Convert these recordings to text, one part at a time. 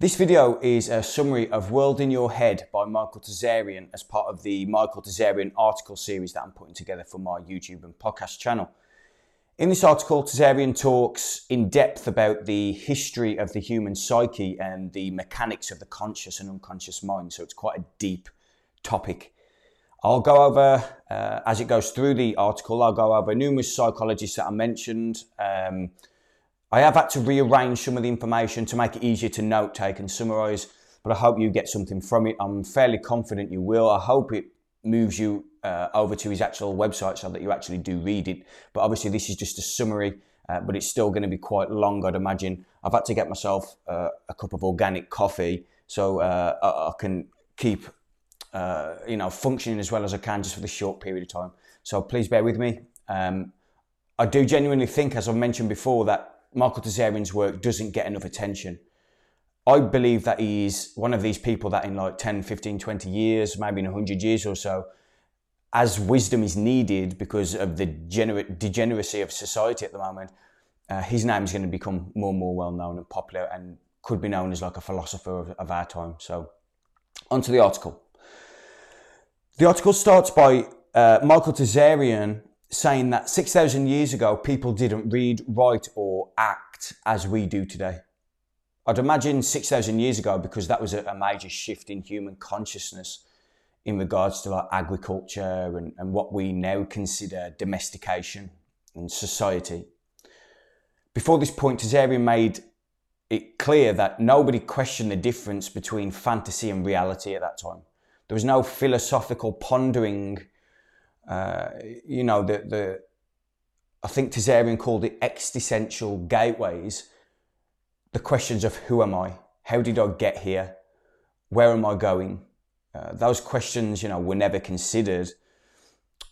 This video is a summary of World in Your Head by Michael Tsarion as part of the Michael Tsarion article series that I'm putting together for my YouTube and podcast channel. In this article, Tsarion talks in depth about the history of the human psyche and the mechanics of the conscious and unconscious mind, so it's quite a deep topic. I'll go over, uh, as it goes through the article, I'll go over numerous psychologists that I mentioned. Um, I have had to rearrange some of the information to make it easier to note take and summarise, but I hope you get something from it. I'm fairly confident you will. I hope it moves you uh, over to his actual website so that you actually do read it. But obviously, this is just a summary, uh, but it's still going to be quite long, I'd imagine. I've had to get myself uh, a cup of organic coffee so uh, I, I, can keep, uh, you know, functioning as well as I can just for this short period of time. So please bear with me. Um, I do genuinely think, as I've mentioned before, that Michael Tsarion's work doesn't get enough attention. I believe that he's one of these people that in like 10, 15, 20 years, maybe in 100 years or so, as wisdom is needed because of the gener- degeneracy of society at the moment, uh, his name is going to become more and more well known and popular and could be known as like a philosopher of, of our time. So, onto the article. The article starts by uh, Michael Tsarion saying that 6,000 years ago, people didn't read, write, or act as we do today. I'd imagine 6,000 years ago, because that was a, major shift in human consciousness in regards to like agriculture and, and what we now consider domestication and society. Before this point, Tsarion made it clear that nobody questioned the difference between fantasy and reality at that time. There was no philosophical pondering uh, you know, the, the, I think Tsarion called it existential gateways. The questions of who am I? How did I get here? Where am I going? Uh, those questions, you know, were never considered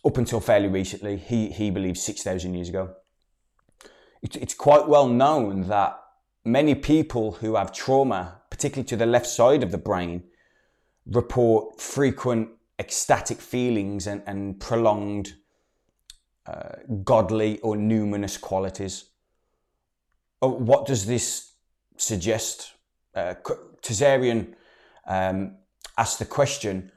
up until fairly recently. He, he believes 6,000 years ago. It, it's quite well known that many people who have trauma, particularly to the left side of the brain, report frequent ecstatic feelings and, and prolonged uh, godly or numinous qualities. Oh, what does this suggest? Uh, Tsarion um, asked the question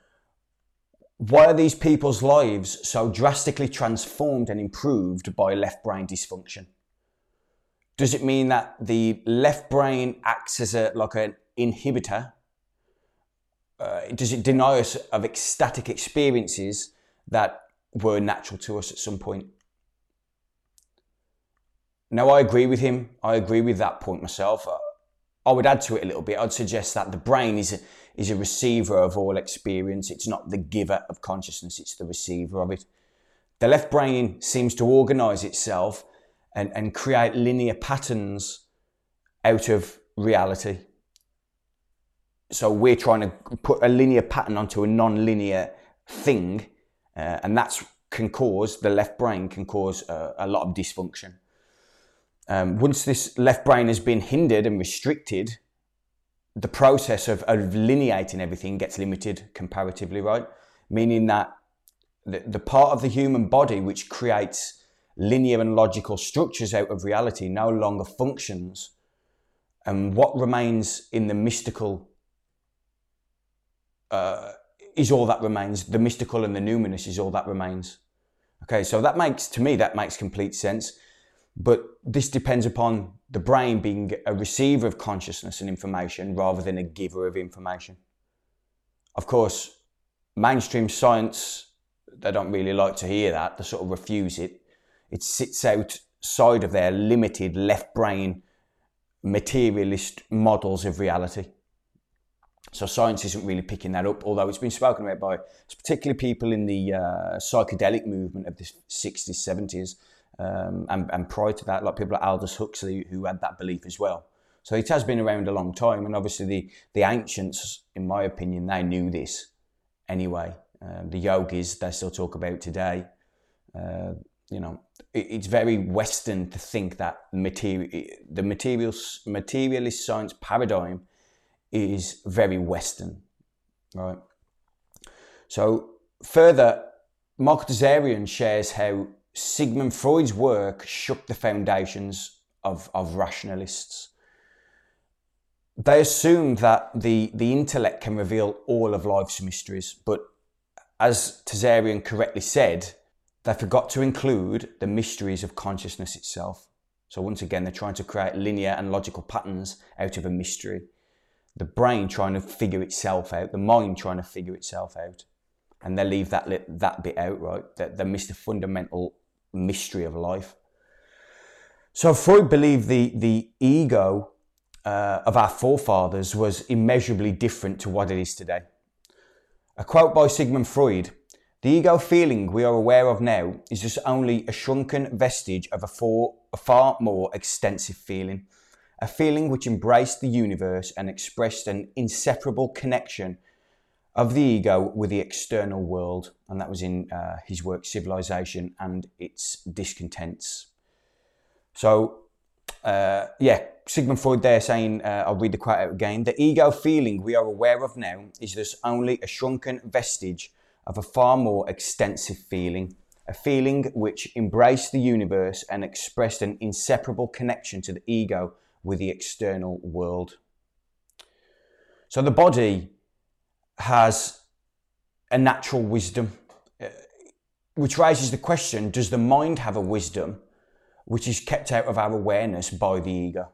why are these people's lives so drastically transformed and improved by left brain dysfunction? Does it mean that the left brain acts as a like an inhibitor uh, does it deny us of ecstatic experiences that were natural to us at some point? Now, I agree with him. I agree with that point myself. Uh, I would add to it a little bit. I'd suggest that the brain is a, is a receiver of all experience. It's not the giver of consciousness, it's the receiver of it. The left brain seems to organize itself and, and create linear patterns out of reality so we're trying to put a linear pattern onto a non-linear thing, uh, and that's can cause the left brain can cause a, a lot of dysfunction. Um, once this left brain has been hindered and restricted, the process of, of lineating everything gets limited comparatively, right? Meaning that the, the part of the human body which creates linear and logical structures out of reality no longer functions. And what remains in the mystical uh, is all that remains. The mystical and the numinous is all that remains. Okay, so that makes, to me, that makes complete sense. But this depends upon the brain being a receiver of consciousness and information rather than a giver of information. Of course, mainstream science, they don't really like to hear that. They sort of refuse it. It sits outside of their limited left brain materialist models of reality. So science isn't really picking that up, although it's been spoken about by particularly people in the uh, psychedelic movement of the 60s, 70s, um, and, and, prior to that, like people like Aldous Huxley who had that belief as well. So it has been around a long time, and obviously the, the ancients, in my opinion, they knew this anyway. Um, the yogis they still talk about today. Uh, you know, it, it's very Western to think that material, the materials, materialist science paradigm is very Western, right? So further, Mark Tsarion shares how Sigmund Freud's work shook the foundations of, of rationalists. they assumed that the, the intellect can reveal all of life's mysteries, but as Tsarion correctly said, they forgot to include the mysteries of consciousness itself. So once again, they're trying to create linear and logical patterns out of a mystery. The brain trying to figure itself out, the mind trying to figure itself out, and they leave that that bit out, right? That they miss the fundamental mystery of life. So Freud believed the the ego uh, of our forefathers was immeasurably different to what it is today. A quote by Sigmund Freud The ego feeling we are aware of now is just only a shrunken vestige of a, a far more extensive feeling, a feeling which embraced the universe and expressed an inseparable connection of the ego with the external world. And that was in uh, his work Civilization and its Discontents. So uh, yeah, Sigmund Freud there saying, uh, I'll read the quote out again. The ego feeling we are aware of now is thus only a shrunken vestige of a far more extensive feeling, a feeling which embraced the universe and expressed an inseparable connection to the ego with the external world. So the body has a natural wisdom, uh, which raises the question does the mind have a wisdom? which is kept out of our awareness by the ego?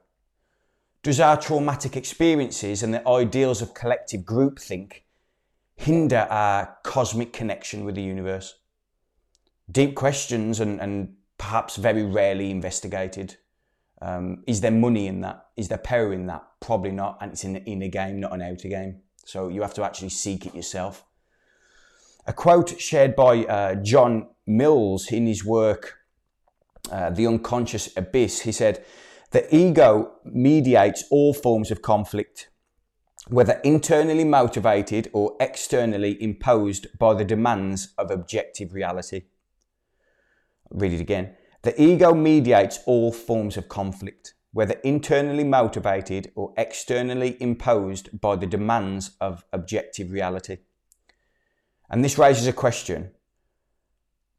Does our traumatic experiences and the ideals of collective groupthink hinder our cosmic connection with the universe? Deep questions and, and perhaps very rarely investigated. Um, is there money in that? Is there power in that? Probably not. And it's in the inner game, not an outer game. So you have to actually seek it yourself. A quote shared by uh, Jon Mills in his work uh, the unconscious abyss, he said, the ego mediates all forms of conflict, whether internally motivated or externally imposed by the demands of objective reality. I'll read it again. The ego mediates all forms of conflict, whether internally motivated or externally imposed by the demands of objective reality. And this raises a question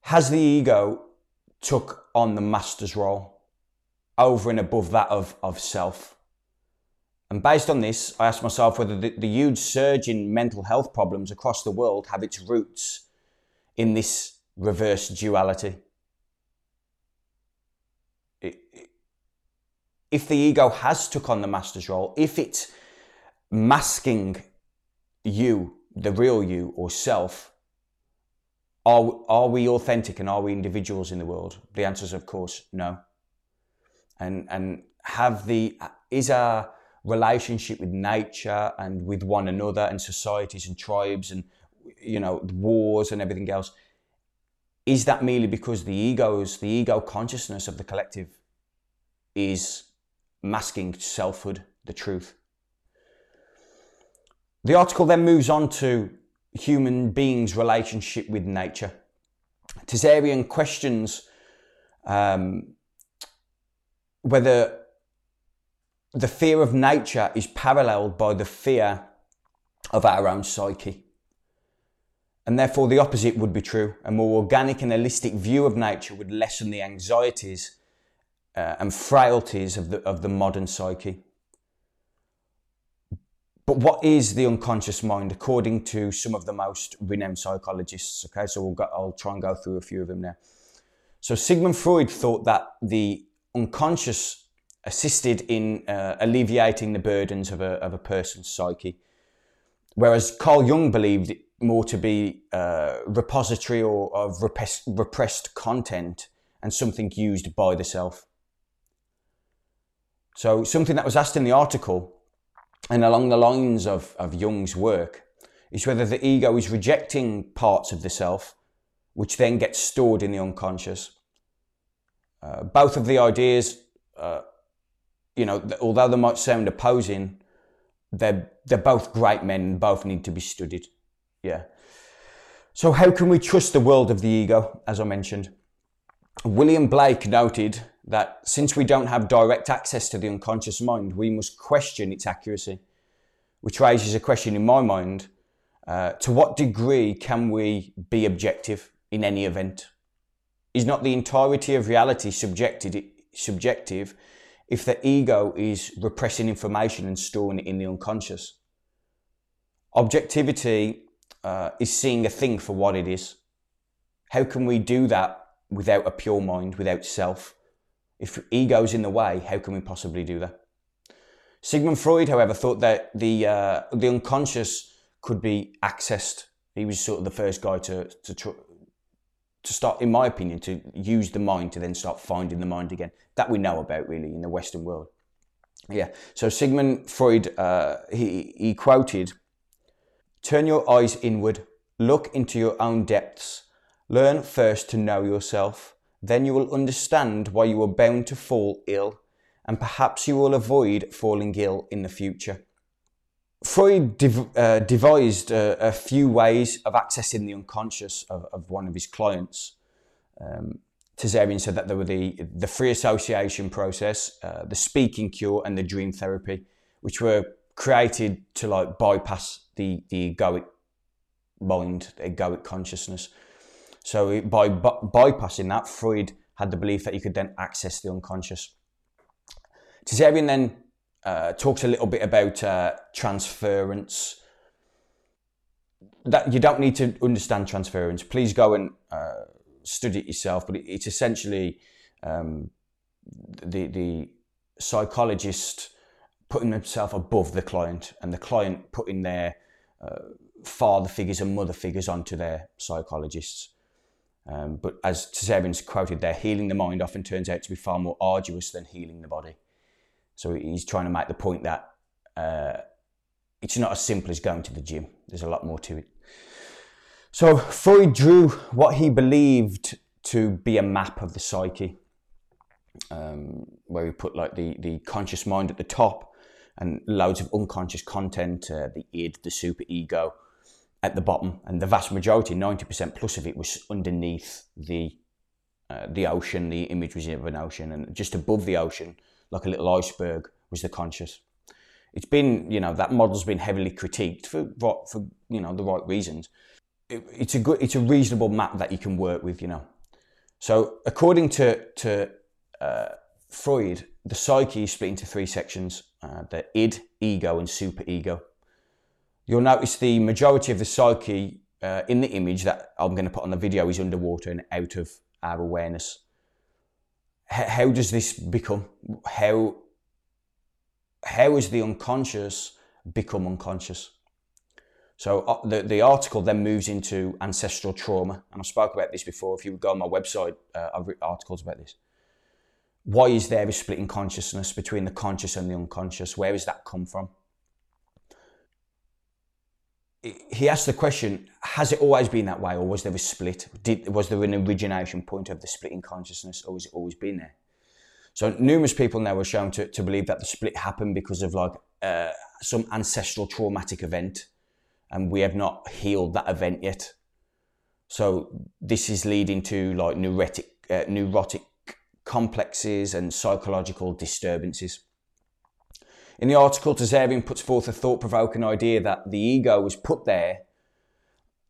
Has the ego took on the master's role over and above that of, of self. And based on this, I asked myself whether the, the huge surge in mental health problems across the world have its roots in this reverse duality. If the ego has took on the master's role, if it's masking you, the real you or self, are, are we authentic and are we individuals in the world? The answer is, of course, no. And, and have the, is our relationship with nature and with one another and societies and tribes and, you know, wars and everything else, is that merely because the egos, the ego consciousness of the collective is masking selfhood, the truth? The article then moves on to human beings' relationship with nature. Tsarion questions um, whether the fear of nature is paralleled by the fear of our own psyche. And therefore, the opposite would be true. A more organic and holistic view of nature would lessen the anxieties uh, and frailties of the, of the modern psyche. But what is the unconscious mind according to some of the most renowned psychologists? Okay, so we'll go, I'll try and go through a few of them now. So Sigmund Freud thought that the unconscious assisted in uh, alleviating the burdens of a, of a person's psyche, whereas Carl Jung believed more to be a uh, repository or of repressed, content and something used by the self. So something that was asked in the article and along the lines of, of Jung's work, is whether the ego is rejecting parts of the self, which then gets stored in the unconscious. Uh, both of the ideas, uh, you know, although they might sound opposing, they're, they're both great men and both need to be studied. Yeah. So, how can we trust the world of the ego, as I mentioned? William Blake noted that since we don't have direct access to the unconscious mind, we must question its accuracy, which raises a question in my mind uh, to what degree can we be objective in any event? Is not the entirety of reality subjected, subjective if the ego is repressing information and storing it in the unconscious. Objectivity uh, is seeing a thing for what it is. How can we do that without a pure mind, without self? If ego's in the way, how can we possibly do that? Sigmund Freud, however, thought that the uh, the unconscious could be accessed. He was sort of the first guy to to tr- to start, in my opinion, to use the mind to then start finding the mind again. That we know about really in the Western world. Yeah. So Sigmund Freud, uh, he he quoted, "Turn your eyes inward, look into your own depths, learn first to know yourself." Then you will understand why you are bound to fall ill and perhaps you will avoid falling ill in the future. Freud dev- uh, devised a, a, few ways of accessing the unconscious of, of one of his clients. Um, Tsarion said that there were the, the free association process, uh, the speaking cure, and the dream therapy, which were created to like bypass the, the egoic mind, the egoic consciousness. So by bypassing that, Freud had the belief that you could then access the unconscious. Tsarion then uh, talks a little bit about uh, transference. That you don't need to understand transference. Please go and uh, study it yourself. But it, it's essentially um, the the psychologist putting himself above the client, and the client putting their uh, father figures and mother figures onto their psychologists. Um, but as Tsarion's quoted there, healing the mind often turns out to be far more arduous than healing the body. So he's trying to make the point that uh, it's not as simple as going to the gym. There's a lot more to it. So Freud drew what he believed to be a map of the psyche, um, where he put like the, the conscious mind at the top and loads of unconscious content, uh, the id, the super ego at the bottom, and the vast majority, 90% plus of it, was underneath the uh, the ocean. The image was of an ocean, and just above the ocean like a little iceberg was the conscious. It's been, you know, that model's been heavily critiqued for for you know the right reasons. It, it's a good, it's a reasonable map that you can work with, you know. So according to to uh, Freud, the psyche is split into three sections: uh, the id, ego, and superego. You'll notice the majority of the psyche uh, in the image that I'm going to put on the video is underwater and out of our awareness how does this become? How how is the unconscious become unconscious? So uh, the, the article then moves into ancestral trauma, and I spoke about this before. If you go on my website, uh, I've written articles about this. Why is there a split in consciousness between the conscious and the unconscious? Where does that come from? he asked the question: Has it always been that way, or was there a split? Did, was there an origination point of the splitting consciousness, or has it always been there? So numerous people now are shown to, to believe that the split happened because of like uh, some ancestral traumatic event, and we have not healed that event yet. So this is leading to like neurotic, uh, neurotic complexes and psychological disturbances. In the article, Tsarion puts forth a thought provoking idea that the ego was put there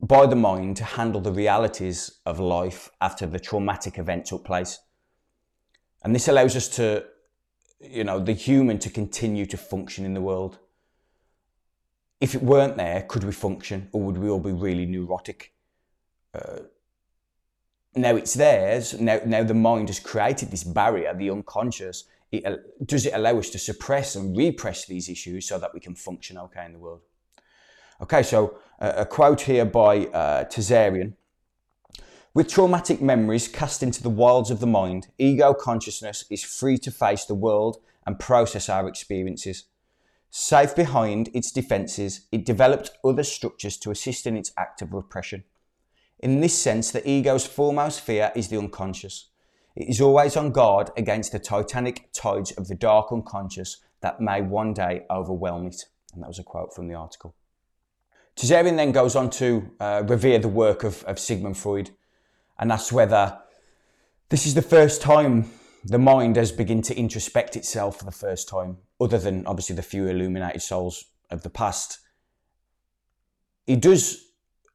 by the mind to handle the realities of life after the traumatic event took place. And this allows us to, you know, the human to continue to function in the world. If it weren't there, could we function or would we all be really neurotic? Uh, now it's theirs. Now, now the mind has created this barrier, the unconscious, it, does it allow us to suppress and repress these issues so that we can function okay in the world? Okay, so uh, a quote here by uh, Tsarion. With traumatic memories cast into the wilds of the mind, ego consciousness is free to face the world and process our experiences. Safe behind its defences, it developed other structures to assist in its act of repression. In this sense, the ego's foremost fear is the unconscious. It is always on guard against the titanic tides of the dark unconscious that may one day overwhelm it. And that was a quote from the article. Tsarion then goes on to uh, revere the work of, of Sigmund Freud and asks whether this is the first time the mind has begun to introspect itself for the first time, other than obviously the few illuminated souls of the past. He does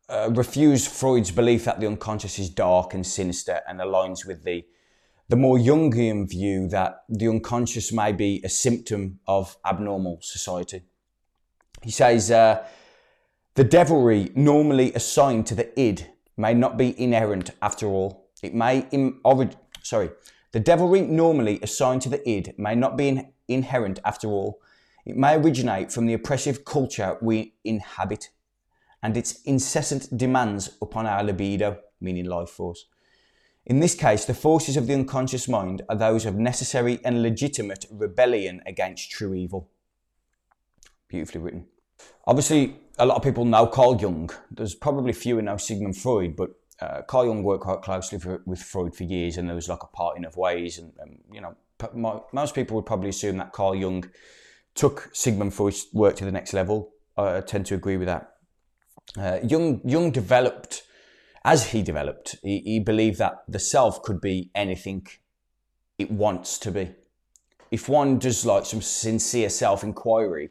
uh, refuse Freud's belief that the unconscious is dark and sinister and aligns with the the more Jungian view that the unconscious may be a symptom of abnormal society. He says, uh, the devilry normally assigned to the id may not be inherent after all. It may, in, sorry, the devilry normally assigned to the id may not be in, inherent after all. It may originate from the oppressive culture we inhabit and its incessant demands upon our libido, meaning life force. In this case, the forces of the unconscious mind are those of necessary and legitimate rebellion against true evil. Beautifully written. Obviously, a lot of people know Carl Jung. There's probably fewer know Sigmund Freud, but uh, Carl Jung worked quite closely for, with Freud for years, and there was like a parting of ways. And, and you know, most people would probably assume that Carl Jung took Sigmund Freud's work to the next level. I tend to agree with that. Uh, Jung, Jung developed, as he developed, he, he believed that the self could be anything it wants to be. If one does like some sincere self inquiry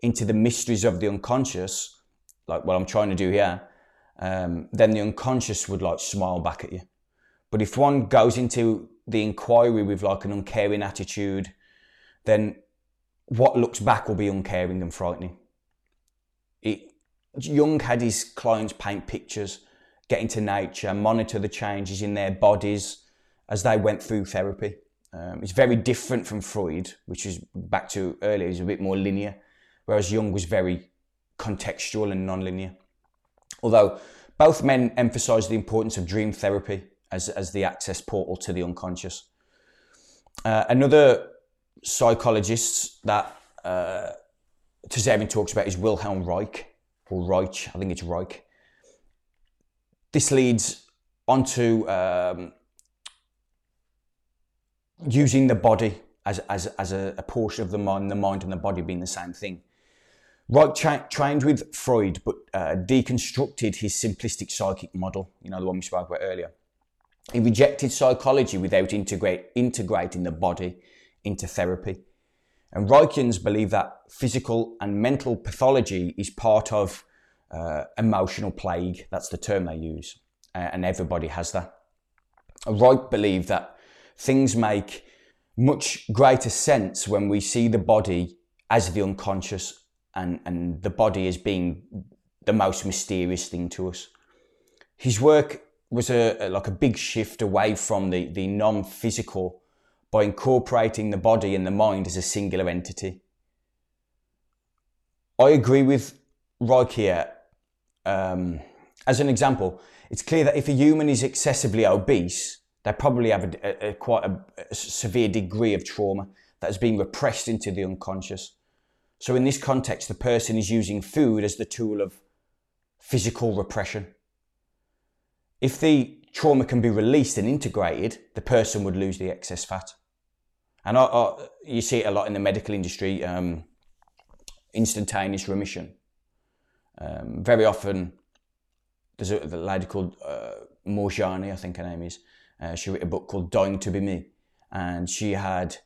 into the mysteries of the unconscious, like what I'm trying to do here, um, then the unconscious would like smile back at you. But if one goes into the inquiry with like an uncaring attitude, then what looks back will be uncaring and frightening. Had his clients paint pictures, get into nature, monitor the changes in their bodies as they went through therapy. Um, it's very different from Freud, which is back to earlier, is a bit more linear, whereas Jung was very contextual and non-linear. Although both men emphasised the importance of dream therapy as, as the access portal to the unconscious. Uh, another psychologist that uh, talks about is Wilhelm Reich, or Reich, I think it's Reich. This leads onto um, using the body as, as, as a, a, portion of the mind, the mind and the body being the same thing. Reich tra- trained with Freud, but uh, deconstructed his simplistic psychic model, you know, the one we spoke about earlier. He rejected psychology without integrate, integrating the body into therapy. And Reichians believe that physical and mental pathology is part of uh, emotional plague. That's the term they use. Uh, and everybody has that. Reich believed that things make much greater sense when we see the body as the unconscious and, and the body as being the most mysterious thing to us. His work was a, a like a big shift away from the, the non-physical by incorporating the body and the mind as a singular entity. I agree with Reich here. Um, as an example, it's clear that if a human is excessively obese, they probably have a, a, a quite a, a severe degree of trauma that has been repressed into the unconscious. So, in this context, the person is using food as the tool of physical repression. If the trauma can be released and integrated, the person would lose the excess fat. And I, I, you see it a lot in the medical industry um, instantaneous remission. Um, very often, there's a, a lady called uh, Moorjani, I think her name is. Uh, she wrote a book called Dying to Be Me. And she had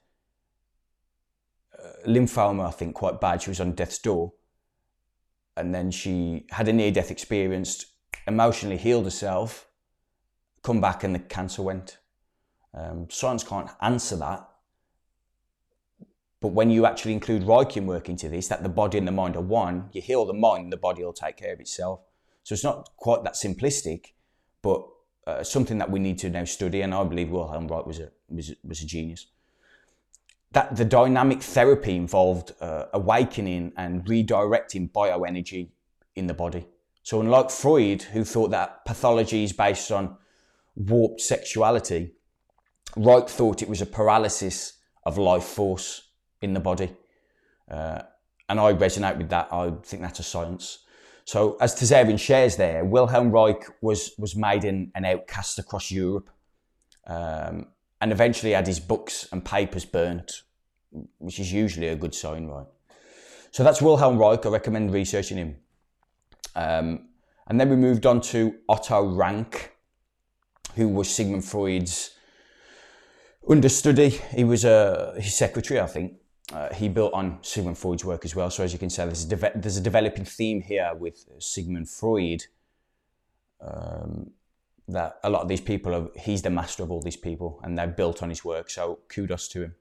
uh, lymphoma, I think, quite bad. She was on death's door. And then she had a near death experience, emotionally healed herself, come back and the cancer went. Um, science can't answer that. But when you actually include Reichian work into this, that the body and the mind are one, you heal the mind, the body will take care of itself. So it's not quite that simplistic, but uh, something that we need to now study. And I believe Wilhelm Reich was a, was, was a genius. That the dynamic therapy involved uh, awakening and redirecting bioenergy in the body. So unlike Freud, who thought that pathology is based on warped sexuality, Reich thought it was a paralysis of life force in the body. Uh, and I resonate with that. I think that's a science. So, as Tazarian shares there, Wilhelm Reich was, was made an, an outcast across Europe um, and eventually had his books and papers burnt, which is usually a good sign, right? So, that's Wilhelm Reich. I recommend researching him. Um, and then we moved on to Otto Rank, who was Sigmund Freud's understudy. He was uh, his secretary, I think. Uh, he built on Sigmund Freud's work as well. So as you can see, there's a, de- there's a developing theme here with Sigmund Freud um, that a lot of these people are, he's the master of all these people and they're built on his work. So kudos to him.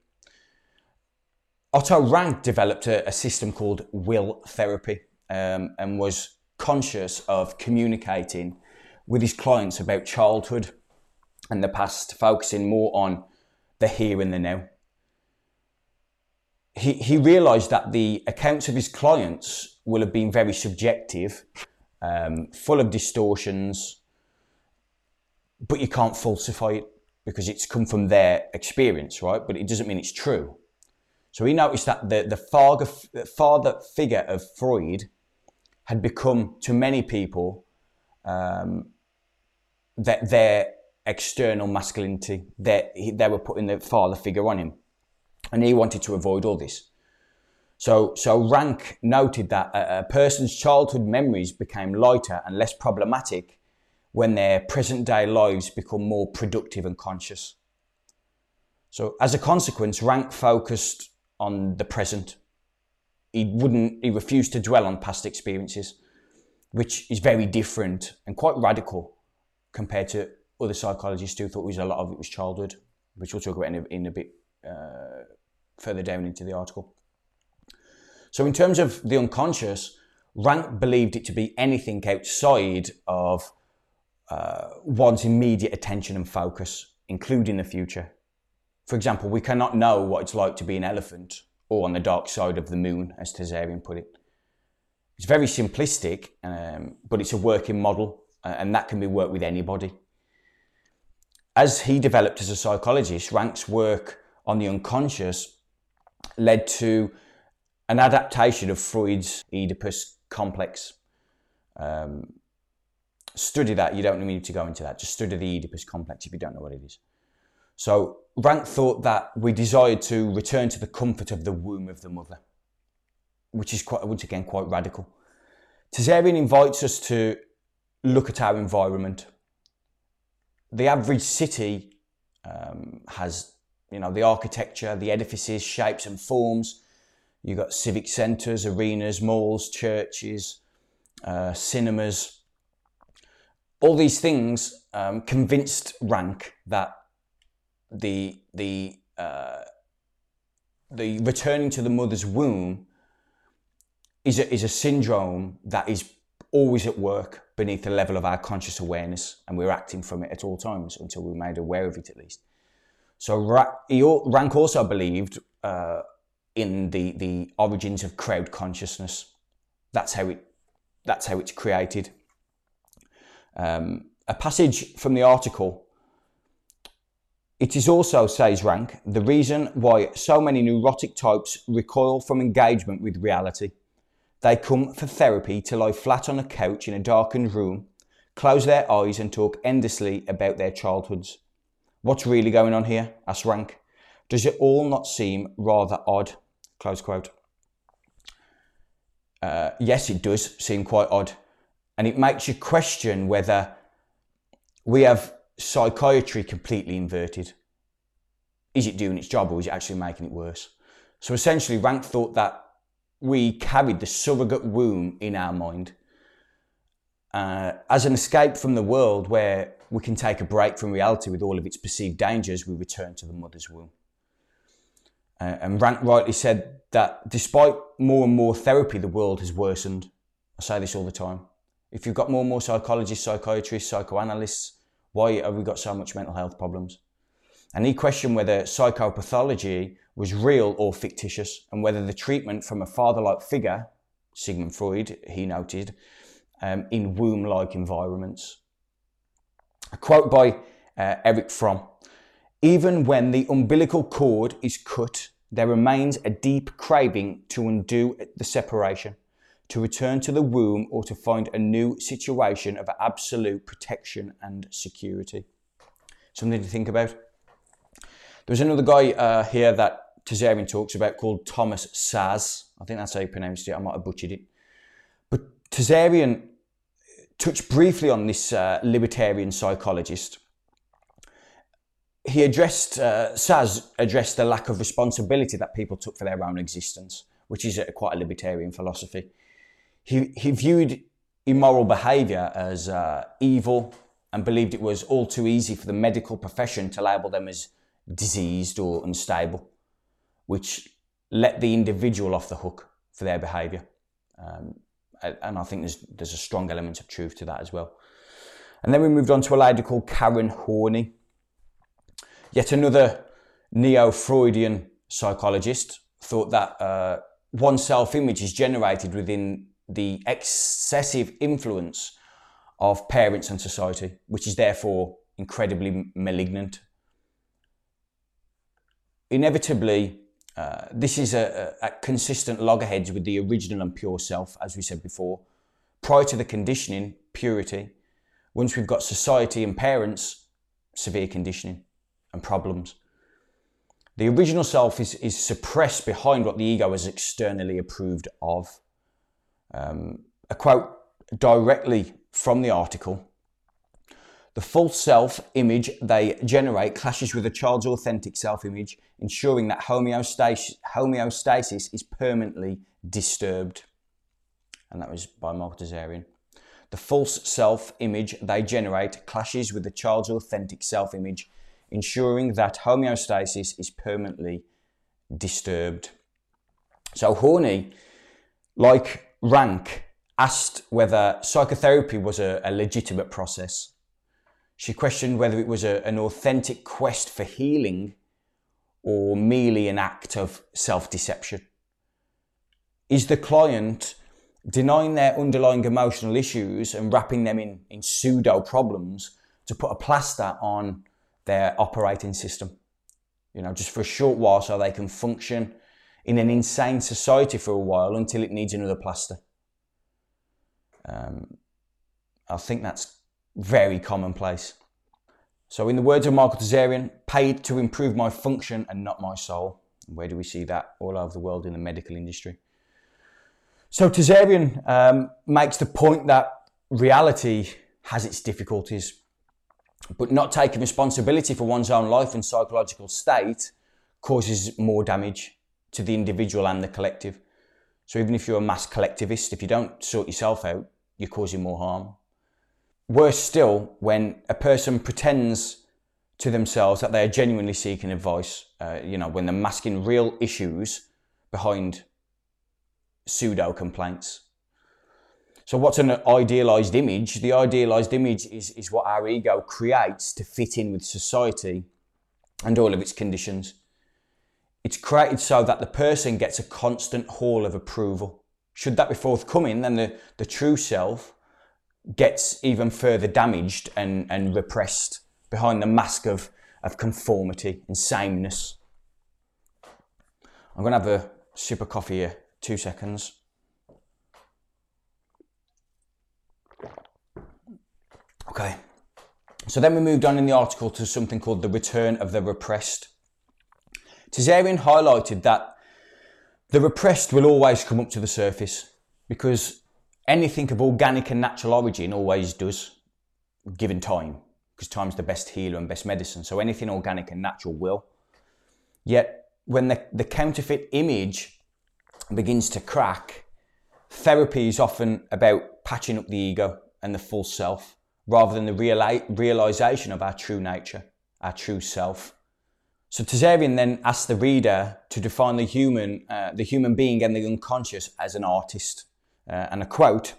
Otto Rank developed a, a system called will therapy um, and was conscious of communicating with his clients about childhood and the past, focusing more on the here and the now. He, he realised that the accounts of his clients will have been very subjective, um, full of distortions, but you can't falsify it because it's come from their experience, right? But it doesn't mean it's true. So he noticed that the, the father, father figure of Freud had become, to many people, um, that their external masculinity, that they were putting the father figure on him. And he wanted to avoid all this. So, so Rank noted that a, a person's childhood memories became lighter and less problematic when their present day lives become more productive and conscious. So, as a consequence, Rank focused on the present. He wouldn't, he refused to dwell on past experiences, which is very different and quite radical compared to other psychologists who thought it was a lot of it was childhood, which we'll talk about in a, in a bit uh, further down into the article. So, in terms of the unconscious, Rank believed it to be anything outside of uh, one's immediate attention and focus, including the future. For example, we cannot know what it's like to be an elephant or on the dark side of the moon, as Tsarion put it. It's very simplistic, um, but it's a working model, uh, and that can be worked with anybody. As he developed as a psychologist, Rank's work on the unconscious led to an adaptation of Freud's Oedipus complex. Um, study that. You don't need to go into that. Just study the Oedipus complex if you don't know what it is. So Rank thought that we desired to return to the comfort of the womb of the mother, which is quite, once again quite radical. Tsarion invites us to look at our environment. The average city um, has, you know, the architecture, the edifices, shapes and forms. You've got civic centres, arenas, malls, churches, uh, cinemas, all these things um, convinced Rank that the the uh, the returning to the mother's womb is a, is a syndrome that is always at work beneath the level of our conscious awareness, and we're acting from it at all times until we're made aware of it, at least. So Rank also believed uh, in the the origins of crowd consciousness. That's how it that's how it's created um, a passage from the article. It is also, says Rank, the reason why so many neurotic types recoil from engagement with reality. They come for therapy to lie flat on a couch in a darkened room, close their eyes, and talk endlessly about their childhoods. What's really going on here? asked Rank. Does it all not seem rather odd? Close quote. Uh, yes, it does seem quite odd and it makes you question whether we have psychiatry completely inverted. Is it doing its job or is it actually making it worse? So essentially, Rank thought that we carried the surrogate womb in our mind uh, as an escape from the world where we can take a break from reality with all of its perceived dangers, we return to the mother's womb. Uh, and Rank rightly said that despite more and more therapy, the world has worsened. I say this all the time. If you've got more and more psychologists, psychiatrists, psychoanalysts, why have we got so much mental health problems? And he questioned whether psychopathology was real or fictitious and whether the treatment from a father like figure, Sigmund Freud, he noted, um, in womb like environments. A quote by uh, Erich Fromm Even when the umbilical cord is cut, there remains a deep craving to undo the separation to return to the womb or to find a new situation of absolute protection and security. Something to think about. There's another guy uh, here that Tsarion talks about called Thomas Szasz. I think that's how you pronounced it. I might have butchered it. But Tsarion touched briefly on this uh, libertarian psychologist. He addressed, uh, Szasz addressed the lack of responsibility that people took for their own existence, which is a, quite a libertarian philosophy he, he viewed immoral behavior as uh, evil and believed it was all too easy for the medical profession to label them as diseased or unstable, which let the individual off the hook for their behaviour. Um, and I think there's, there's a strong element of truth to that as well. And then we moved on to a lady called Karen Horney, yet another neo Freudian psychologist, thought that uh, one self image is generated within the excessive influence of parents and society, which is therefore incredibly malignant. Inevitably, uh, this is a, a, consistent loggerheads with the original and pure self, as we said before. Prior to the conditioning, purity. Once we've got society and parents, severe conditioning and problems. The original self is, is suppressed behind what the ego has externally approved of. Um, a quote directly from the article the false self image they generate clashes with a child's authentic self image, ensuring that homeostasis, homeostasis is permanently disturbed. And that was by Mark Tsarion. The false self image they generate clashes with the child's authentic self image, ensuring that homeostasis is permanently disturbed. So, Horney, like Rank, asked whether psychotherapy was a, a legitimate process. She questioned whether it was a, an authentic quest for healing or merely an act of self deception. Is the client denying their underlying emotional issues and wrapping them in, in pseudo problems to put a plaster on their operating system? You know, just for a short while so they can function in an insane society for a while until it needs another plaster. Um, I think that's very commonplace. So, in the words of Michael Tsarion, paid to improve my function and not my soul. Where do we see that? All over the world in the medical industry. So, Tsarion um, makes the point that reality has its difficulties, but not taking responsibility for one's own life and psychological state causes more damage to the individual and the collective. So, even if you're a mass collectivist, if you don't sort yourself out, you're causing more harm. Worse still, when a person pretends to themselves that they are genuinely seeking advice, uh, you know, when they're masking real issues behind pseudo complaints. So, what's an idealized image? The idealized image is, is what our ego creates to fit in with society and all of its conditions. It's created so that the person gets a constant haul of approval should that be forthcoming, then the, the true self gets even further damaged and, and repressed behind the mask of, of conformity and sameness. I'm going to have a sip of coffee here. Two seconds. Okay. So then we moved on in the article to something called the return of the repressed. Tsarion highlighted that the repressed will always come up to the surface because anything of organic and natural origin always does, given time, because time's the best healer and best medicine. So anything organic and natural will. Yet when the, the counterfeit image begins to crack, therapy is often about patching up the ego and the full self rather than the reali- realization of our true nature, our true self. So Tsarion then asks the reader to define the human, uh, the human being and the unconscious as an artist. Uh, and a quote,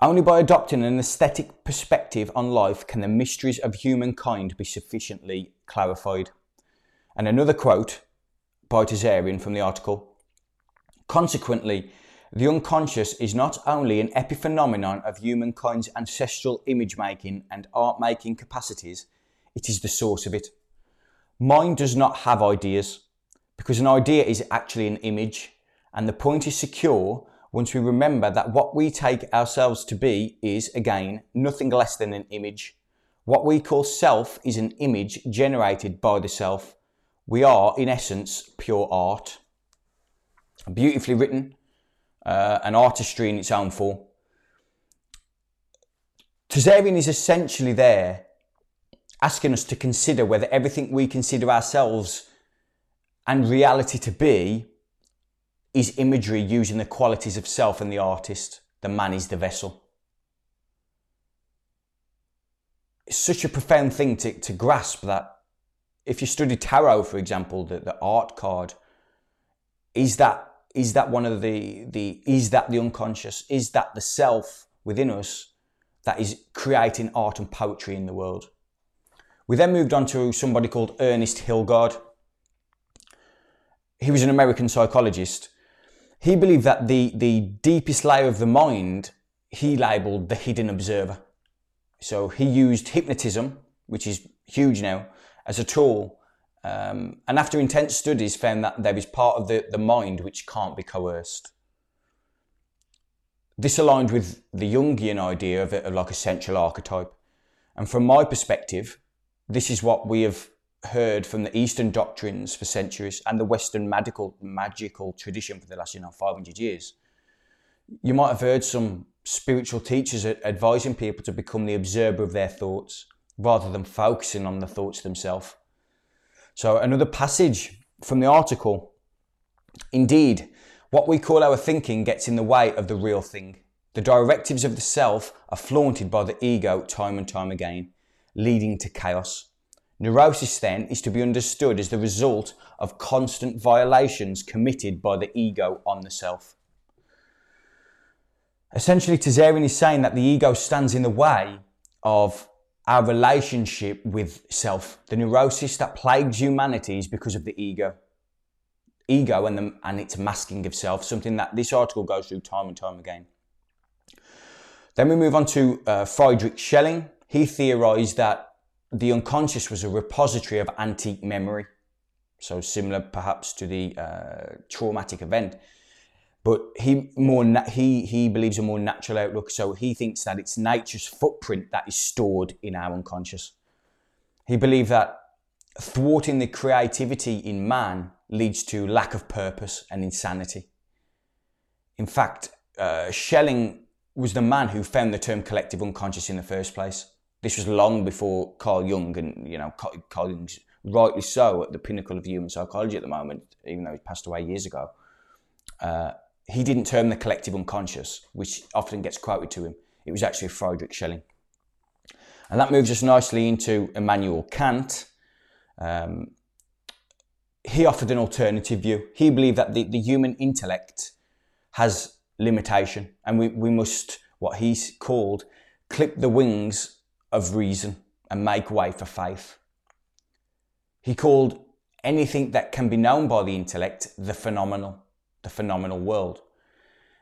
only by adopting an aesthetic perspective on life can the mysteries of humankind be sufficiently clarified. And another quote by Tsarion from the article, consequently, the unconscious is not only an epiphenomenon of humankind's ancestral image making and art making capacities, it is the source of it. Mind does not have ideas because an idea is actually an image, and the point is secure once we remember that what we take ourselves to be is, again, nothing less than an image. What we call self is an image generated by the self. We are, in essence, pure art. Beautifully written, uh, an artistry in its own form. Tsarion is essentially there asking us to consider whether everything we consider ourselves and reality to be is imagery using the qualities of self and the artist. The man is the vessel. it's such a profound thing to, to grasp that if you study tarot, for example, the, the art card, is that is that one of the the is that the unconscious? Is that the self within us that is creating art and poetry in the world? We then moved on to somebody called Ernest Hilgard. He was an American psychologist. He believed that the, the deepest layer of the mind he labeled the hidden observer. So he used hypnotism, which is huge now, as a tool. Um, and after intense studies, found that there is part of the, the mind which can't be coerced. This aligned with the Jungian idea of, it, of like a central archetype. And from my perspective, this is what we have heard from the Eastern doctrines for centuries and the Western magical magical tradition for the last you know 500 years. You might have heard some spiritual teachers advising people to become the observer of their thoughts rather than focusing on the thoughts themselves. So, another passage from the article Indeed, what we call our thinking gets in the way of the real thing. The directives of the self are flaunted by the ego time and time again, leading to chaos. Neurosis, then, is to be understood as the result of constant violations committed by the ego on the self. Essentially, Tsarion is saying that the ego stands in the way of our relationship with self. The neurosis that plagues humanity is because of the ego. Ego and, the, and its masking of self, something that this article goes through time and time again. Then we move on to uh, Friedrich Schelling. He theorized that the unconscious was a repository of antique memory. So similar perhaps to the uh, traumatic event but he more na- he he believes a more natural outlook. So he thinks that it's nature's footprint that is stored in our unconscious. He believed that thwarting the creativity in man leads to lack of purpose and insanity. In fact, uh, Schelling was the man who found the term collective unconscious in the first place. This was long before Carl Jung, and you know, Carl Jung's rightly so at the pinnacle of human psychology at the moment, even though he passed away years ago. Uh, he didn't term the collective unconscious, which often gets quoted to him. It was actually Friedrich Schelling. And that moves us nicely into Immanuel Kant. Um, he offered an alternative view. He believed that the, the human intellect has limitation and we, we must, what he called, clip the wings of reason and make way for faith. He called anything that can be known by the intellect the phenomenal the phenomenal world.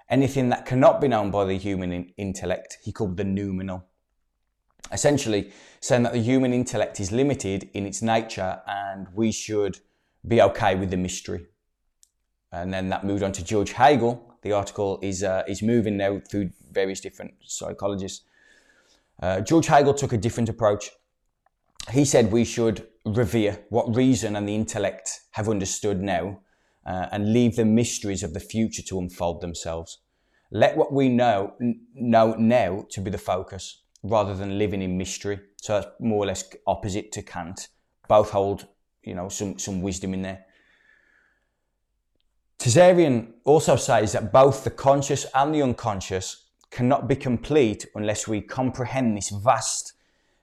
Anything that cannot be known by the human in- intellect, he called the noumenal. Essentially, saying that the human intellect is limited in its nature and we should be okay with the mystery. And then that moved on to George Hegel. The article is, uh, is moving now through various different psychologists. Uh, George Hegel took a different approach. He said we should revere what reason and the intellect have understood now uh, and leave the mysteries of the future to unfold themselves. Let what we know know now to be the focus rather than living in mystery. So that's more or less opposite to Kant. Both hold, you know, some, some wisdom in there. Tsarion also says that both the conscious and the unconscious cannot be complete unless we comprehend this vast,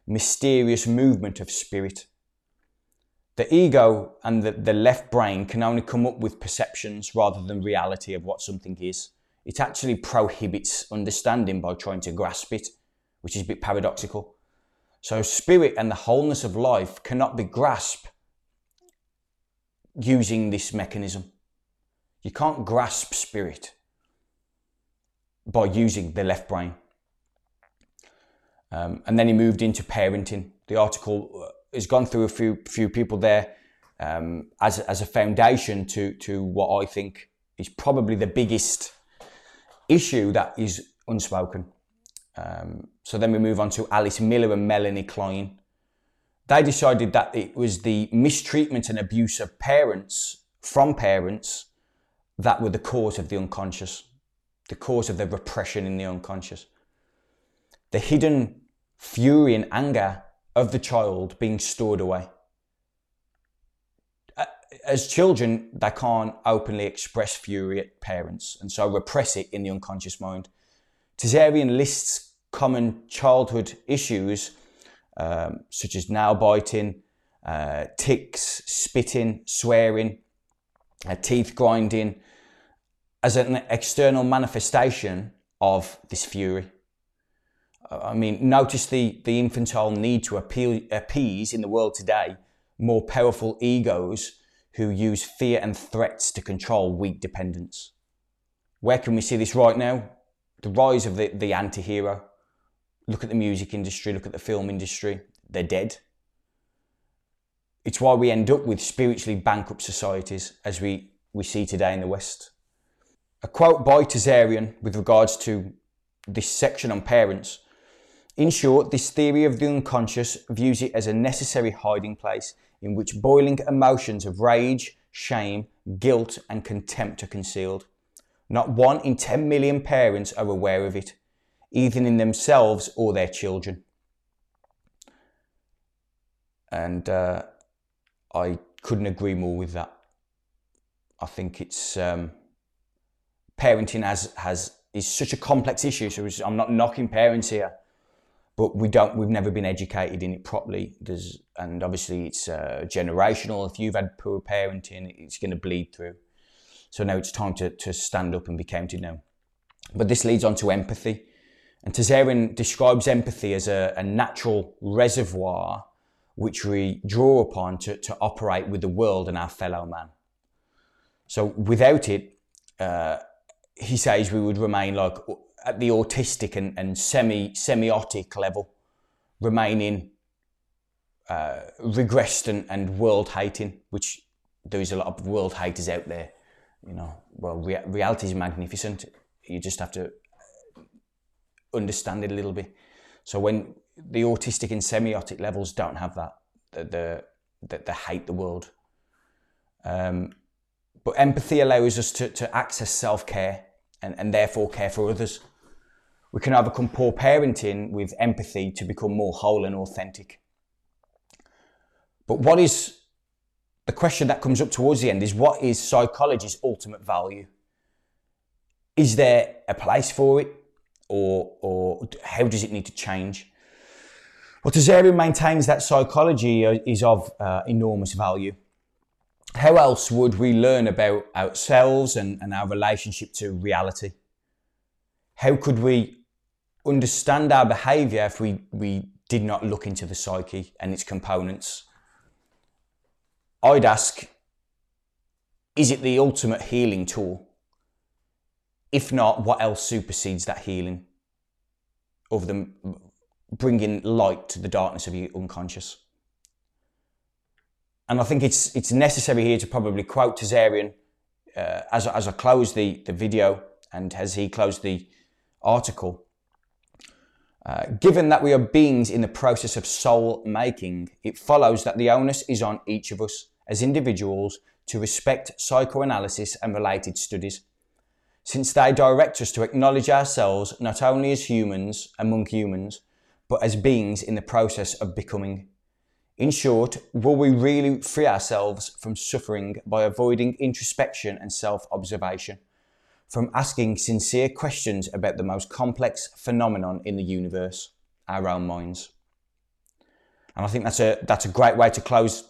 mysterious movement of spirit. The ego and the, the left brain can only come up with perceptions rather than reality of what something is. It actually prohibits understanding by trying to grasp it, which is a bit paradoxical. So, spirit and the wholeness of life cannot be grasped using this mechanism. You can't grasp spirit by using the left brain. Um, and then he moved into parenting. The article uh, has gone through a few few people there um, as as a foundation to to what I think is probably the biggest issue that is unspoken. Um, so then we move on to Alice Miller and Melanie Klein. They decided that it was the mistreatment and abuse of parents from parents that were the cause of the unconscious, the cause of the repression in the unconscious. The hidden fury and anger of the child being stored away. As children, they can't openly express fury at parents and so repress it in the unconscious mind. Tsarion lists common childhood issues um, such as nail biting, uh, tics, spitting, swearing, uh, teeth grinding, as an external manifestation of this fury. Uh, I mean, notice the, the infantile need to appeal, appease in the world today more powerful egos who use fear and threats to control weak dependents. Where can we see this right now? The rise of the, the anti hero. Look at the music industry, look at the film industry. They're dead. It's why we end up with spiritually bankrupt societies as we, we see today in the West. A quote by Tsarion with regards to this section on parents. In short, this theory of the unconscious views it as a necessary hiding place in which boiling emotions of rage, shame, guilt, and contempt are concealed. Not one in 10 million parents are aware of it, either in themselves or their children. And uh, I couldn't agree more with that. I think it's um, parenting has has is such a complex issue. So I'm not knocking parents here, but we don't we've never been educated in it properly. There's and obviously it's uh, generational. If you've had poor parenting, it's going to bleed through. So now it's time to to stand up and be counted now. But this leads on to empathy. And Tsarion describes empathy as a, a natural reservoir which we draw upon to, to operate with the world and our fellow man. So without it, uh, he says we would remain like at the autistic and, and semi symbiotic level, remaining uh, regressed and, and world hating, which there is a lot of world haters out there. You know, well, rea- reality is magnificent. You just have to understand it a little bit. So when the autistic and symbiotic levels don't have that, the the, the, the hate the world. Um, but empathy allows us to, to access self care and, and therefore care for others. We can overcome poor parenting with empathy to become more whole and authentic. But what is the question that comes up towards the end is what is psychology's ultimate value? Is there a place for it? Or, or how does it need to change? Well, Tsarion maintains that psychology is of uh, enormous value how else would we learn about ourselves and, and our relationship to reality? How could we understand our behaviour if we, we did not look into the psyche and its components? I'd ask, is it the ultimate healing tool? If not, what else supersedes that healing? Other than bringing light to the darkness of your unconscious and I think it's it's necessary here to probably quote Tsarion uh, as, as I close the, the video and as he closed the article. Uh, given that we are beings in the process of soul making, it follows that the onus is on each of us as individuals to respect psychoanalysis and related studies, since they direct us to acknowledge ourselves not only as humans among humans, but as beings in the process of becoming. In short, will we really free ourselves from suffering by avoiding introspection and self observation, from asking sincere questions about the most complex phenomenon in the universe, our own minds? And I think that's a, that's a great way to close.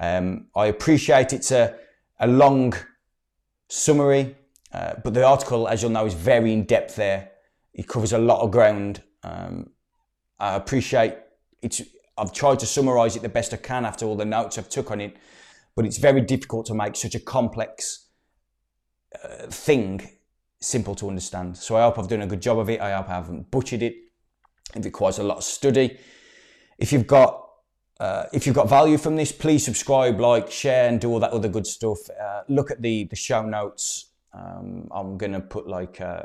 Um, I appreciate it's a, a long summary, uh, but the article, as you'll know, is very in depth there. It covers a lot of ground. Um, I appreciate it's I've tried to summarise it the best I can after all the notes I've took on it, but it's very difficult to make such a complex uh, thing simple to understand. So I hope I've done a good job of it. I hope I haven't butchered it. It requires a lot of study. If you've got uh, if you've got value from this, please subscribe, like, share, and do all that other good stuff. Uh, look at the the show notes. Um, I'm gonna put like uh,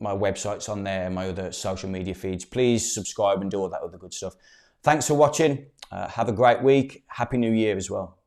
my websites on there, my other social media feeds. Please subscribe and do all that other good stuff. Thanks for watching. Uh, have a great week. Happy New Year as well.